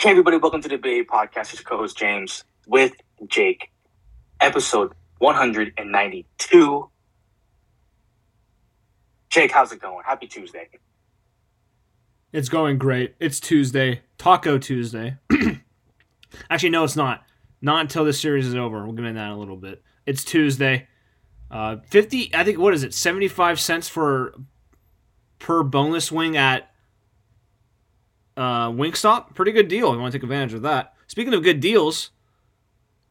Hey, everybody, welcome to the BA Podcast. It's your co host James with Jake, episode 192. Jake, how's it going? Happy Tuesday. It's going great. It's Tuesday, Taco Tuesday. Actually, no, it's not. Not until this series is over. We'll get into that in a little bit. It's Tuesday. Uh, 50, I think, what is it? 75 cents for per boneless wing at uh, Wingstop. Pretty good deal. You want to take advantage of that. Speaking of good deals,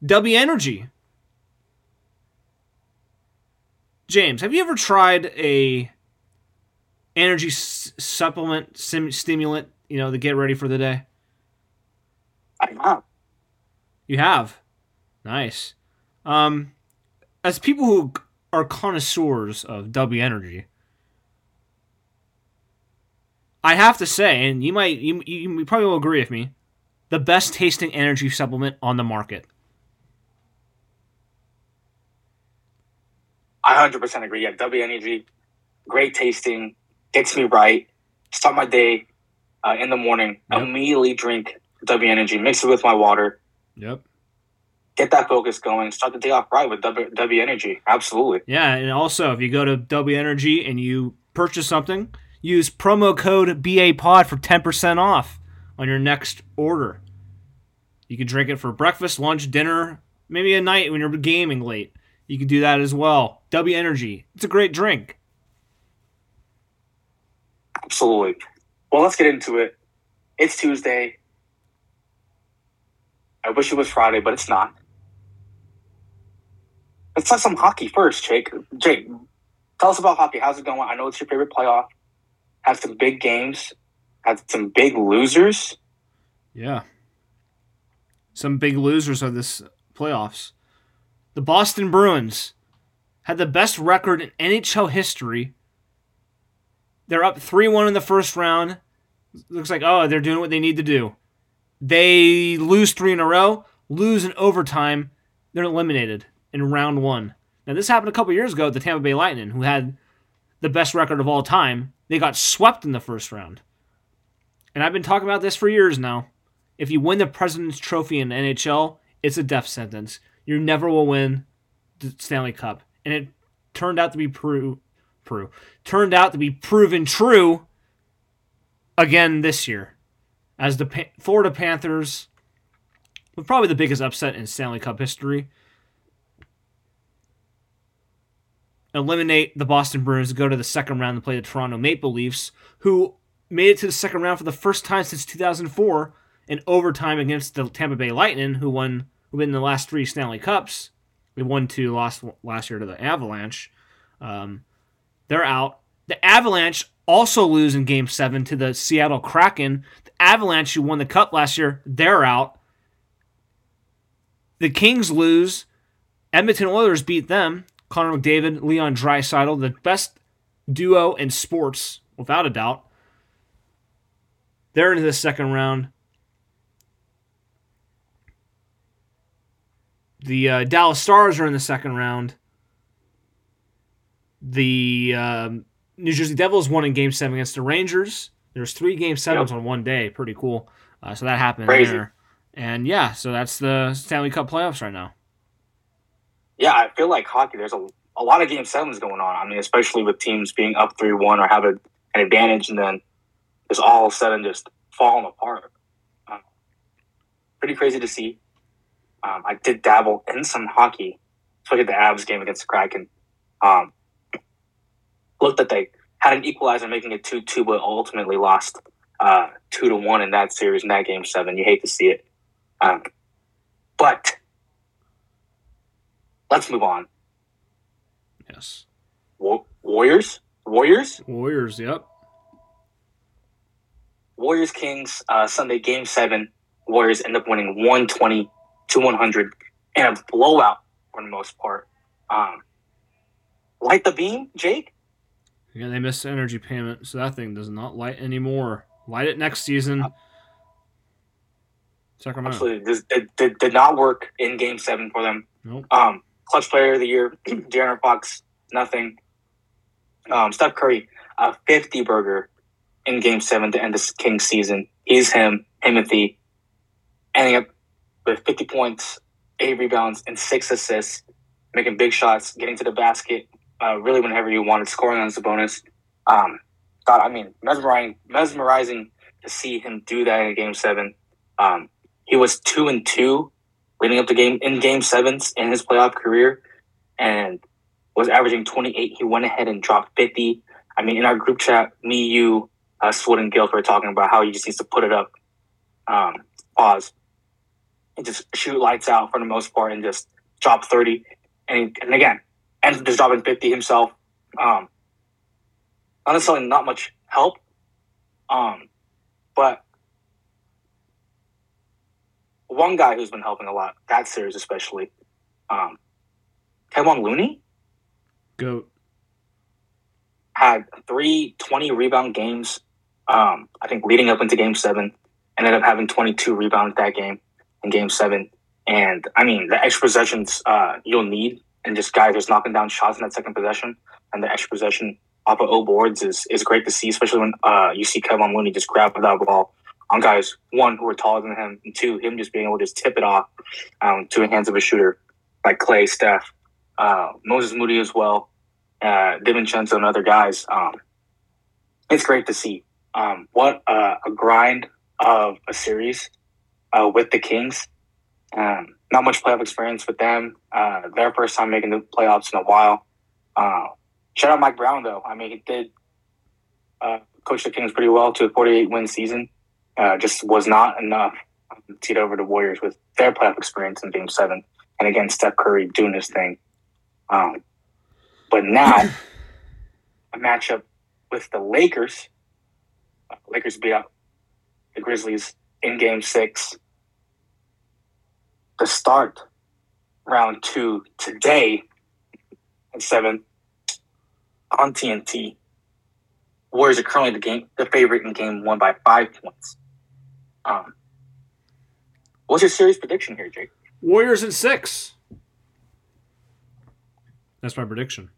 W Energy. James, have you ever tried a energy s- supplement sim- stimulant, you know, to get ready for the day? I know. You have. Nice. Um, as people who are connoisseurs of W Energy, I have to say, and you might, you, you probably will agree with me, the best tasting energy supplement on the market. I 100% agree. Yeah, W Energy, great tasting, gets me right. Start my day uh, in the morning, Yep. immediately drink W Energy, mix it with my water, Yep. get that focus going, start the day off right with W, w Energy. Absolutely. Yeah, and also if you go to W Energy and you purchase something, use promo code BA Pod for ten percent off on your next order. You can drink it for breakfast, lunch, dinner, maybe a night when you're gaming late. You can do that as well. W Energy, it's a great drink. Absolutely. Well, let's get into it. It's Tuesday. I wish it was Friday, but it's not. Let's talk some hockey first, Jake. Jake, tell us about hockey. How's it going? I know it's your favorite playoff. Had some big games. Had some big losers. Yeah. Some big losers of this playoffs. The Boston Bruins had the best record in NHL history. They're up 3 1 in the first round. Looks like, oh, they're doing what they need to do. They lose three in a row, lose in overtime. They're eliminated in round one. Now, this happened a couple years ago with the Tampa Bay Lightning, who had the best record of all time. They got swept in the first round. And I've been talking about this for years now. If you win the President's Trophy in NHL, it's a death sentence. You never will win the Stanley Cup. And it turned out to be pro- pro- turned out to be proven true again this year. As the pa- Florida Panthers, with probably the biggest upset in Stanley Cup history, eliminate the Boston Bruins go to the second round and play the Toronto Maple Leafs, who made it to the second round for the first time since 2004 in overtime against the Tampa Bay Lightning, who won who win the last three Stanley Cups. They won two, lost last year to the Avalanche. Um, they're out. The Avalanche also lose in Game Seven to the Seattle Kraken. The Avalanche, who won the Cup last year, they're out. The Kings lose. Edmonton Oilers beat them. Connor McDavid, Leon Draisaitl, the best duo in sports, without a doubt. They're into the second round. The uh, Dallas Stars are in the second round. The um, New Jersey Devils won in Game Seven against the Rangers. There's three Game Sevens on one day. Pretty cool. Uh, so that happened Crazy. there. And yeah, so that's the Stanley Cup playoffs right now. Yeah, I feel like hockey, there's a, a lot of game sevens going on. I mean, especially with teams being up 3 1 or have a, an advantage and then it's all of a sudden just falling apart. Um, pretty crazy to see. Um, I did dabble in some hockey, especially the Avs game against the Kraken. Um, looked that they had an equalizer, making it 2 2, but ultimately lost uh, 2 to 1 in that series, in that game seven. You hate to see it. Um, but let's move on. Yes. Wa- Warriors, Warriors, Warriors, yep. Warriors Kings uh, Sunday Game Seven. Warriors end up winning one twenty to one hundred in a blowout for the most part. Um, light the beam, Jake. Yeah, they missed energy payment, so that thing does not light anymore. Light it next season. Sacramento. Absolutely, this it, did, did not work in Game Seven for them. Nope. Um, clutch player of the year, De'Aaron Fox, nothing. Um, Steph Curry, a 50 burger in game seven to end the Kings season. He's him, Timothy. ending up with 50 points, eight rebounds, and six assists, making big shots, getting to the basket, uh, really whenever you wanted, scoring on Sabonis. Um, God, I mean, mesmerizing, mesmerizing to see him do that in Game Seven. Um, he was two and two leading up to game in Game Sevens in his playoff career, and was averaging 28. He went ahead and dropped 50. I mean, in our group chat, me, you, uh, Swood, and Guilt were talking about how he just needs to put it up, um, pause, and just shoot lights out for the most part and just drop 30. And, and again, ends up just dropping 50 himself. Um, not necessarily not much help, um, but one guy who's been helping a lot, that series especially, um, Kevon Looney. Goat. Had three 20 rebound games, um, I think leading up into game seven. Ended up having 22 rebounds that game in game seven. And I mean, the extra possessions uh, you'll need, and just guys just knocking down shots in that second possession, and the extra possession off of O boards is, is great to see, especially when uh, you see Kevon Looney just grab that ball on guys, one, who are taller than him, and two, him just being able to just tip it off um, to the hands of a shooter like Klay, Steph, uh, Moses Moody as well, uh, DiVincenzo, and other guys. Um, it's great to see. Um, what uh, a grind of a series uh, with the Kings. Um, not much playoff experience with them. Uh, their first time making the playoffs in a while. Uh, shout out Mike Brown, though. I mean, he did uh, coach the Kings pretty well to a 48 win season. Uh, just was not enough to teed over the Warriors with their playoff experience in Game Seven, and again Steph Curry doing his thing. Um, but now a matchup with the Lakers. Lakers beat up the Grizzlies in Game Six. To start round two today at seven on TNT. Warriors are currently the game the favorite in game one by five points. Um, what's your series prediction here, Jake? Warriors in six. That's my prediction.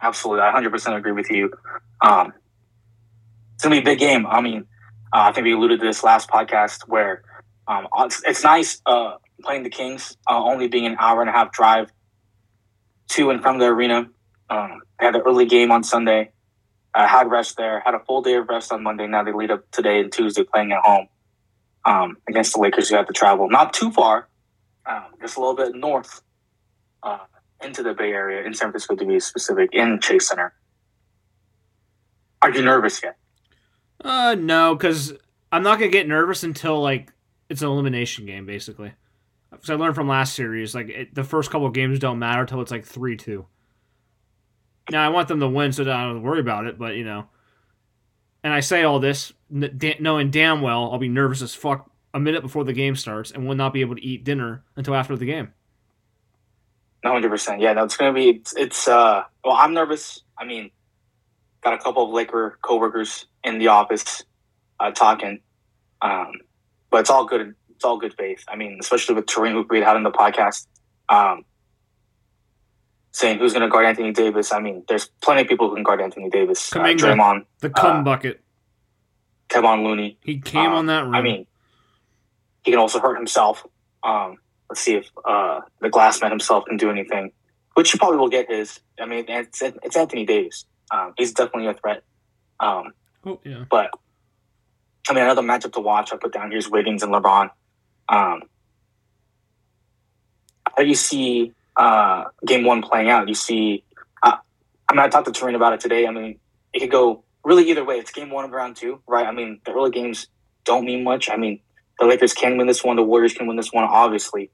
Absolutely, I 100% agree with you. Um, it's gonna be a big game. I mean, uh, I think we alluded to this last podcast where um, it's, it's nice uh, playing the Kings, uh, only being an hour and a half drive to and from the arena. Um, they had the early game on Sunday. Uh, had rest there. Had a full day of rest on Monday. Now they lead up today and Tuesday playing at home um, against the Lakers, you have to travel not too far, um, just a little bit north uh, into the Bay Area in San Francisco to be specific in Chase Center. Are you nervous yet? Uh, no, because I'm not gonna get nervous until like it's an elimination game, basically. Because I learned from last series, like it, the first couple games don't matter until it's like three two. Now I want them to win, so that I don't worry about it. But you know, and I say all this knowing damn well I'll be nervous as fuck a minute before the game starts and will not be able to eat dinner until after the game. One hundred percent. Yeah, no, it's gonna be. It's, it's. uh Well, I'm nervous. I mean, got a couple of Laker coworkers in the office uh, talking, um, but it's all good. It's all good faith. I mean, especially with Tareem, who we had in the podcast. Um, saying who's going to guard Anthony Davis. I mean, there's plenty of people who can guard Anthony Davis. Uh, Draymond, the cum uh, bucket, Kevon Looney. He came um, on that. I mean, he can also hurt himself. Um, let's see if uh, the glass man himself can do anything, which he probably will get his. I mean, it's, it's Anthony Davis. Um, he's definitely a threat. Um, oh, yeah. But I mean, another matchup to watch. I put down here's Wiggins and LeBron. Um, how do you see uh, game one playing out. You see, uh, I mean, I talked to Tareen about it today. I mean, it could go really either way. It's game one of round two, right? I mean, the early games don't mean much. I mean, the Lakers can win this one. The Warriors can win this one, obviously,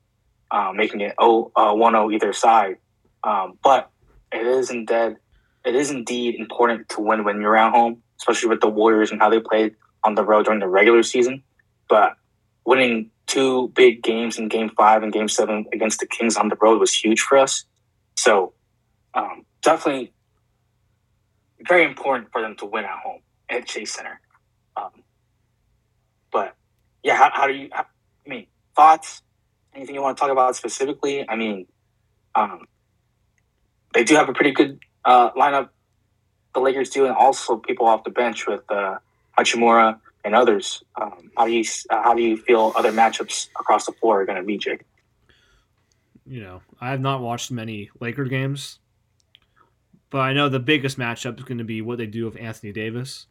uh, making it 0 uh, 1 0 either side. Um, but it is indeed, it is indeed important to win when you're at home, especially with the Warriors and how they played on the road during the regular season. But winning two big games in game five and game seven against the Kings on the road was huge for us. So um, definitely very important for them to win at home at Chase Center. Um, but yeah, how, how do you, how, I mean, thoughts? Anything you want to talk about specifically? I mean, um, they do have a pretty good uh, lineup. The Lakers do, and also people off the bench with uh, Hachimura, and others. Um, how do you uh, how do you feel other matchups across the floor are going to be, Jake? You know, I have not watched many Laker games, but I know the biggest matchup is going to be what they do with Anthony Davis.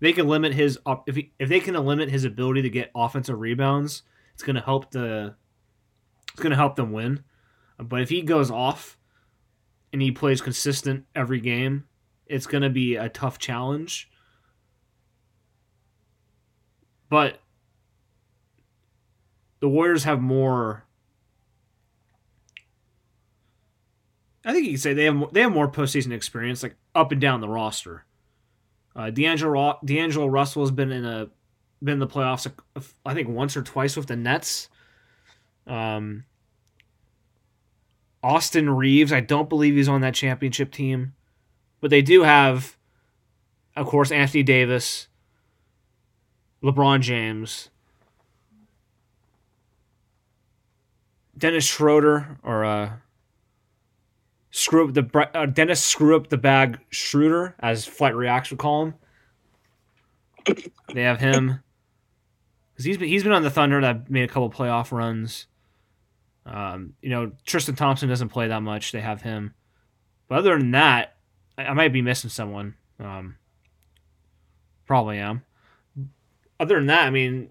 They can limit his if he, if they can limit his ability to get offensive rebounds, it's going to help the it's going to help them win. But if he goes off and he plays consistent every game, it's going to be a tough challenge. But the Warriors have more. I think you could say they have they have more postseason experience, like up and down the roster. Uh, D'Angelo D'Angelo Russell has been in a been in the playoffs, I think once or twice with the Nets. Um, Austin Reaves, I don't believe he's on that championship team, but they do have, of course, Anthony Davis, LeBron James, Dennis Schroeder, or uh, screw up the uh, Dennis screw up the bag Schroeder, as Flight Reacts would call him. They have him because he's been he's been on the Thunder that made a couple playoff runs. Um, you know, Tristan Thompson doesn't play that much. They have him, but other than that, I, I might be missing someone. Um, probably am. Other than that, I mean,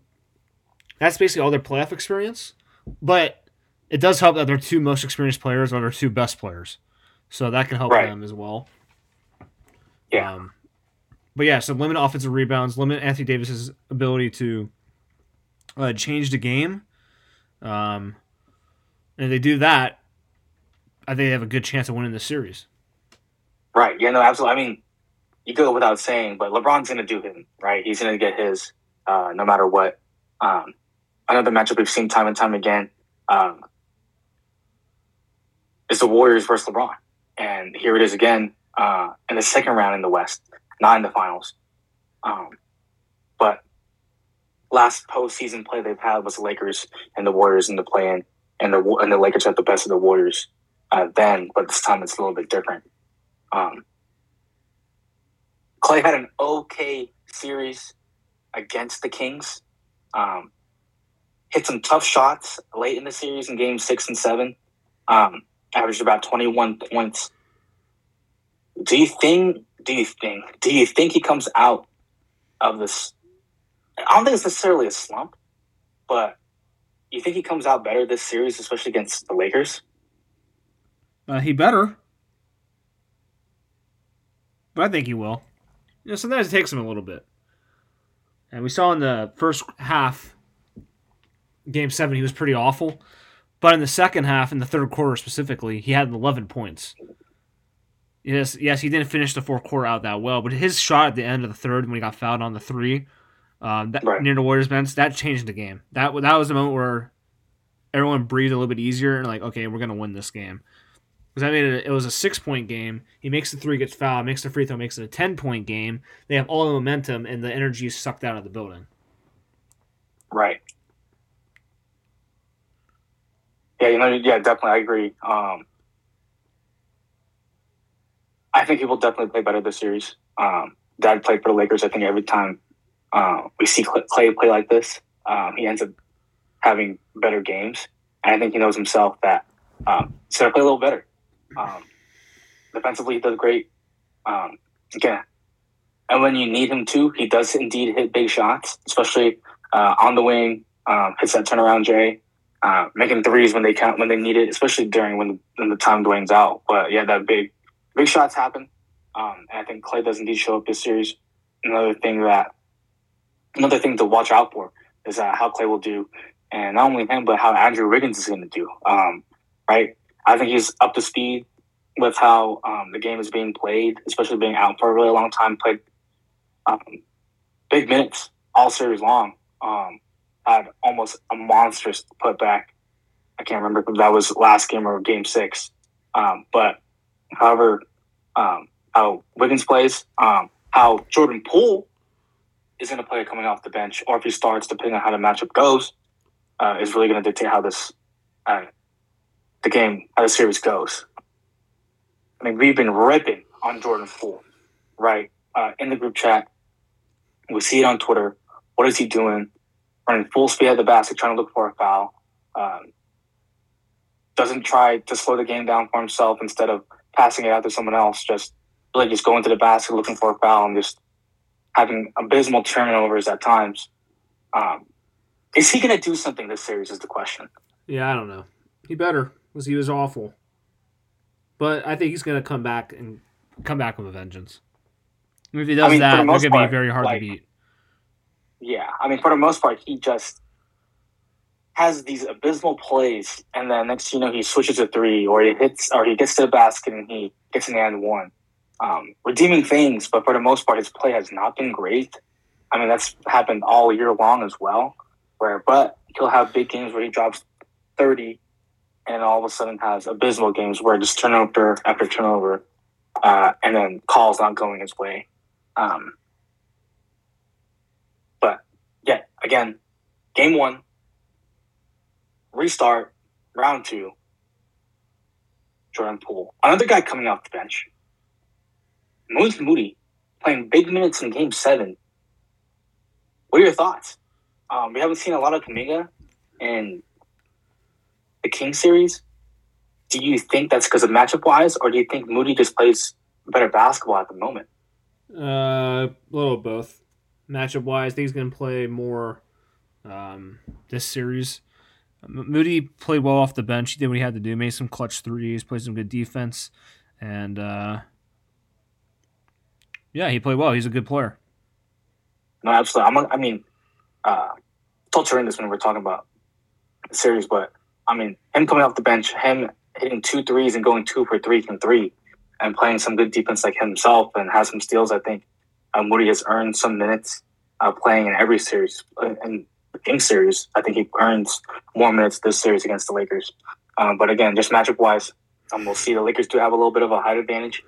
that's basically all their playoff experience. But it does help that their two most experienced players are their two best players, so that can help right. them as well. Yeah. Um, but yeah, so limit offensive rebounds, limit Anthony Davis's ability to uh, change the game. Um, and if they do that, I think they have a good chance of winning the series. Right. Yeah, no, absolutely. I mean, you go without saying, but LeBron's going to do him, right? He's going to get his uh, no matter what. Um, another matchup we've seen time and time again um, is the Warriors versus LeBron. And here it is again uh, in the second round in the West, not in the finals. Um, but last postseason play they've had was the Lakers and the Warriors in the play-in, and the and the Lakers had the best of the Warriors uh, then, but this time it's a little bit different. Um, Klay had an okay series against the Kings. Um, hit some tough shots late in the series in Game Six and Seven. Um, averaged about twenty one points. Do you think? Do you think? Do you think he comes out of this? I don't think it's necessarily a slump, but you think he comes out better this series, especially against the Lakers? Uh, he better, but I think he will. You know, sometimes it takes him a little bit. And we saw in the first half, game seven, he was pretty awful. But in the second half, in the third quarter specifically, he had 11 points. Yes, yes, he didn't finish the fourth quarter out that well, but his shot at the end of the third when he got fouled on the three, um, that, right. near the Warriors bench, that changed the game. That that was the moment where everyone breathed a little bit easier and like, okay, we're gonna win this game because I made it. It was a six point game. He makes the three, gets fouled, makes the free throw, makes it a ten point game. They have all the momentum, and the energy is sucked out of the building. Right. Yeah, you know, yeah, definitely, I agree. Um, I think he will definitely play better this series. Um, Dad played for the Lakers. I think every time uh, we see Klay play like this, um, he ends up having better games. And I think he knows himself that um, he's to play a little better. Um, defensively, he does great. Um, again, and when you need him to, he does indeed hit big shots, especially uh, on the wing. Um, hits that turnaround J, uh, making threes when they count when they need it, especially during when the, when the time Dwayne's out. But yeah, that big big shots happen. Um, and I think Klay does indeed show up this series. Another thing that another thing to watch out for is uh, how Klay will do, and not only him, but how Andrew Wiggins is going to do. Um, right, I think he's up to speed with how um, the game is being played, especially being out for a really long time. Played um, big minutes all series long. Um, had almost a monstrous putback. I can't remember if that was last game or game six. Um, but however, um, how Wiggins plays, um, how Jordan Poole is going to play coming off the bench, or if he starts, depending on how the matchup goes, uh, is really going to dictate how this uh, the game, how the series goes. I mean, we've been ripping on Jordan Poole, right? Uh, in the group chat, we see it on Twitter what is he doing? Running full speed at the basket, trying to look for a foul. Um, doesn't try to slow the game down for himself instead of passing it out to someone else. Just really just going to the basket looking for a foul and just having abysmal turnovers at times. Um, is he going to do something this series? Is the question. Yeah, I don't know. He better because he was awful. But I think he's going to come back and come back with a vengeance. If he does I mean, that, they're going to be very hard like, to beat. Yeah, I mean, for the most part, he just has these abysmal plays, and then next you know he switches to three, or he hits, or he gets to the basket and he gets an and one. Um, redeeming things, but for the most part, his play has not been great. I mean, that's happened all year long as well. Where, but he'll have big games where he drops thirty, and all of a sudden has abysmal games where just turnover after turnover, uh, and then calls not going his way. Um, but yeah, again, game one, restart, round two, Jordan Poole. Another guy coming off the bench. Moses Moody playing big minutes in game seven. What are your thoughts? Um, we haven't seen a lot of Kuminga in the King series. Do you think that's because of matchup wise, or do you think Moody just plays better basketball at the moment? Uh, a little both. Matchup wise, I think he's going to play more um, this series. Moody played well off the bench. He did what he had to do. Made some clutch threes. Played some good defense, and uh, yeah, he played well. He's a good player. No, absolutely. I'm, I mean, uh, told Turin this when we were talking about the series, but I mean, him coming off the bench, him hitting two threes and going two for three from three, and playing some good defense like himself and has some steals. I think uh, Moody has earned some minutes uh, playing in every series. In the King series, I think he earns more minutes this series against the Lakers. Um, but again, just matchup wise, um, we'll see. The Lakers do have a little bit of a height advantage.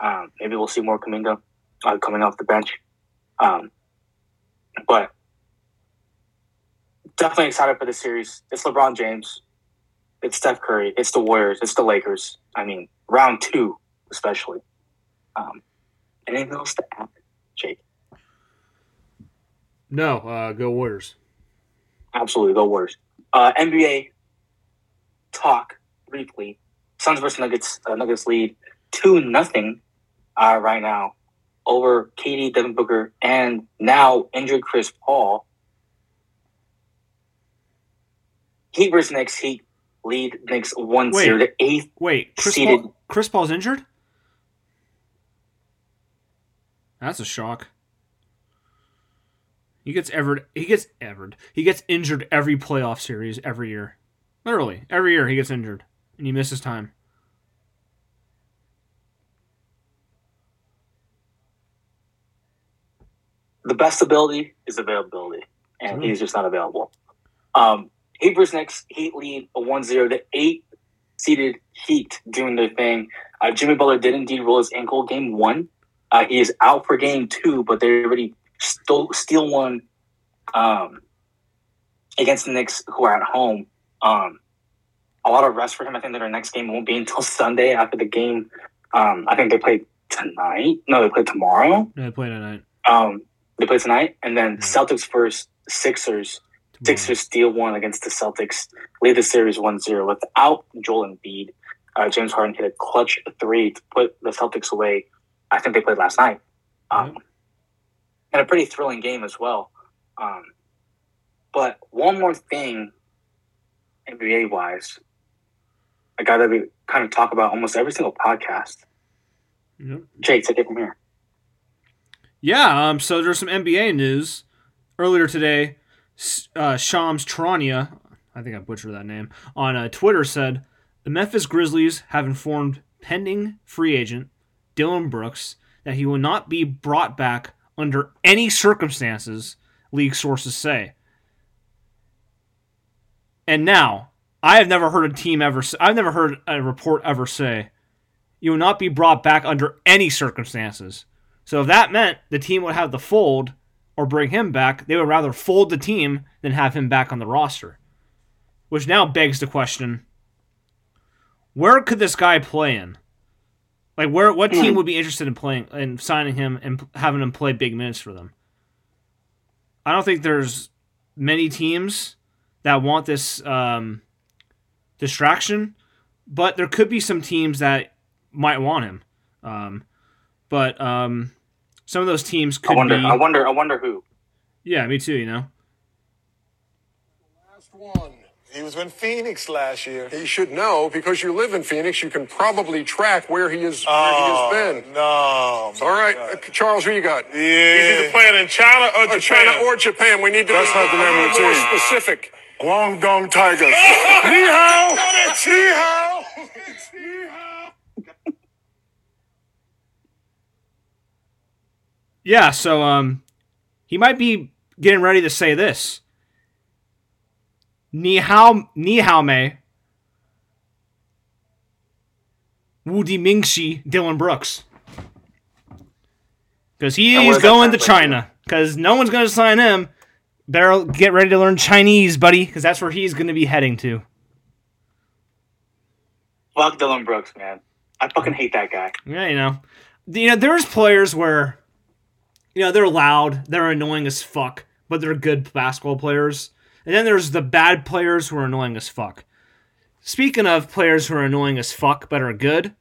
Um, maybe we'll see more Kuminga uh, coming off the bench. Um, but definitely excited for the series. It's LeBron James. It's Steph Curry. It's the Warriors. It's the Lakers. I mean, round two especially. Um, anything else to add, Jake? No, uh, go Warriors. Absolutely, go Warriors. Uh, NBA talk briefly. Suns versus Nuggets. Uh, Nuggets lead two nothing uh, right now over KD, Devin Booker, and now injured Chris Paul. Heat versus Knicks. Heat lead Knicks one zero to eighth. Wait, Chris seeded. Paul, Chris Paul's injured. That's a shock. He gets ever he gets ever he gets injured every playoff series every year. Literally, every year he gets injured and he misses time. The best ability is availability, and he's just not available. Um, Versus Knicks, Heat lead a 1-0 to 8 seeded Heat doing their thing. Uh, Jimmy Butler did indeed roll his ankle game one. Uh, he is out for game two, but they already stole, steal one um, against the Knicks, who are at home. Um, a lot of rest for him. I think that their next game won't be until Sunday after the game. Um, I think they play tonight. No, they play tomorrow. They play tonight. Um, they play tonight, and then. Celtics first, Sixers. Sixers steal one against the Celtics, lead the series 1-0 without Joel Embiid. Uh, James Harden hit a clutch three to put the Celtics away I think they played last night. Um, mm-hmm. And a pretty thrilling game as well. Um, but one more thing, NBA wise, a guy that we kind of talk about almost every single podcast. Yep. Jake, take it from here. Yeah, um, so there's some NBA news earlier today. Uh, Shams Trania, I think I butchered that name, on uh, Twitter said the Memphis Grizzlies have informed pending free agent Dillon Brooks that he will not be brought back under any circumstances, league sources say. And now, I have never heard a team ever, I've never heard a report ever say, you will not be brought back under any circumstances. So if that meant the team would have to fold or bring him back, they would rather fold the team than have him back on the roster. Which now begs the question where could this guy play in? Like where what team hmm. would be interested in playing and signing him and having him play big minutes for them? I don't think there's many teams that want this um, distraction, but there could be some teams that might want him. Um, but um, some of those teams could I wonder. be. I wonder. I wonder who. yeah, me too. You know. Last one. He was in Phoenix last year. He should know because you live in Phoenix. You can probably track where he is. Oh, where he has been. no. All right, uh, Charles, who you got? Yeah. He's either playing in China or Uh, Japan. China or Japan. We need to That's be not the name of the more team. specific. Guangdong Tigers. Ni hao. Ni hao. Ni hao. Yeah, so um, he might be getting ready to say this. Ni hao, ni hao mei. Wu Di Mingxi, Dillon Brooks. Because he's going to to? China. Because no one's going to sign him. Better get ready to learn Chinese, buddy, because that's where he's going to be heading to. Fuck Dillon Brooks, man. I fucking hate that guy. Yeah, you know, you know, there's players where, you know, they're loud, they're annoying as fuck, but they're good basketball players. And then there's the bad players who are annoying as fuck. Speaking of players who are annoying as fuck but are good,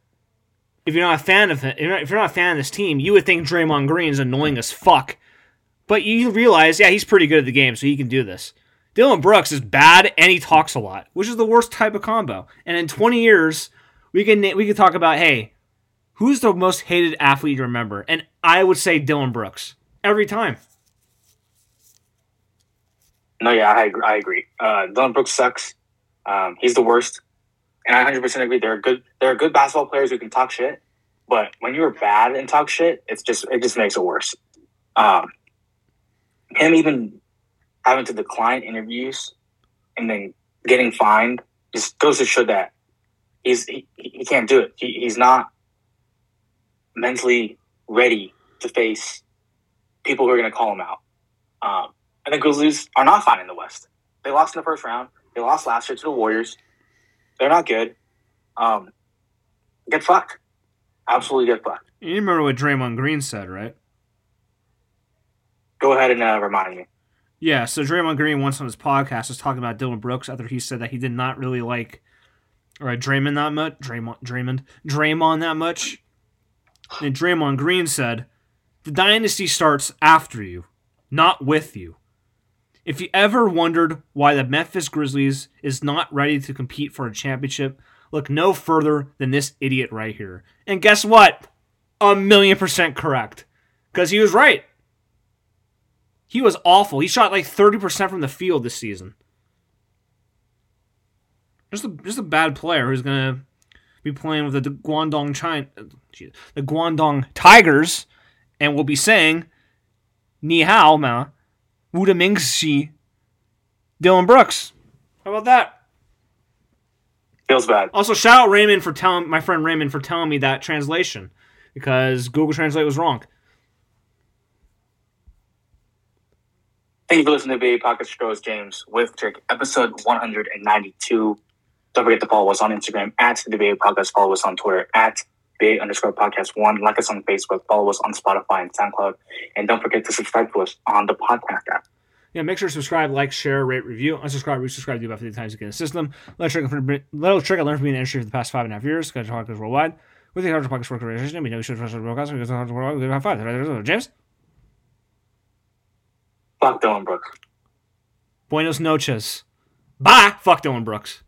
if you're not a fan of it, if you're not- a fan of this team, you would think Draymond Green's annoying as fuck. But you realize, yeah, he's pretty good at the game, so he can do this. Dillon Brooks is bad and he talks a lot, which is the worst type of combo. And in 20 years, we can we can talk about, hey, who's the most hated athlete you remember? And I would say Dillon Brooks every time. No, yeah, I agree. I agree. Uh, Dillon Brooks sucks. Um, he's the worst, and I 100 percent agree. There are good. There are good basketball players who can talk shit, but when you're bad and talk shit, it's just it just makes it worse. Um, him even having to decline interviews and then getting fined just goes to show that he's he, he can't do it. He, he's not mentally ready to face people who are going to call him out. Um, and the Grizzlies are not fine in the West. They lost in the first round. They lost last year to the Warriors. They're not good. Um, get fucked. Absolutely get fucked. You remember what Draymond Green said, right? Go ahead and uh, remind me. Yeah, so Draymond Green once on his podcast was talking about Dillon Brooks after he said that he did not really like or uh, Draymond that much. Draymond, Draymond, Draymond that much. And Draymond Green said, "The dynasty starts after you, not with you. If you ever wondered why the Memphis Grizzlies is not ready to compete for a championship, look no further than this idiot right here. And guess what? A million percent correct, because he was right." He was awful. He shot like 30% from the field this season. Just a, just a bad player who's going to be playing with the Guangdong China, uh, the Guangdong Tigers and will be saying Ni hao ma Wu Ming Xi Dillon Brooks. How about that? Feels bad. Also, shout out Raymond for telling my friend Raymond for telling me that translation because Google Translate was wrong. Thank you for listening to the Baby Pocket Shows James with Trick, episode 192. Don't forget to follow us on Instagram at the Baby Podcast. Follow us on Twitter at Bay underscore podcast one. Like us on Facebook. Follow us on Spotify and SoundCloud. And don't forget to subscribe to us on the podcast app. Yeah, make sure to subscribe, like, share, rate, review, unsubscribe, resubscribe, do about 50 times to get a system. Let trick, let trick I learned from being in the industry for the past five and a half years. Got to talk worldwide. With the Hard Pockets Work Organization, we know we should trust the broadcast. We have five. James? Fuck Dillon Brooks. Buenos noches. Bye. Fuck Dillon Brooks.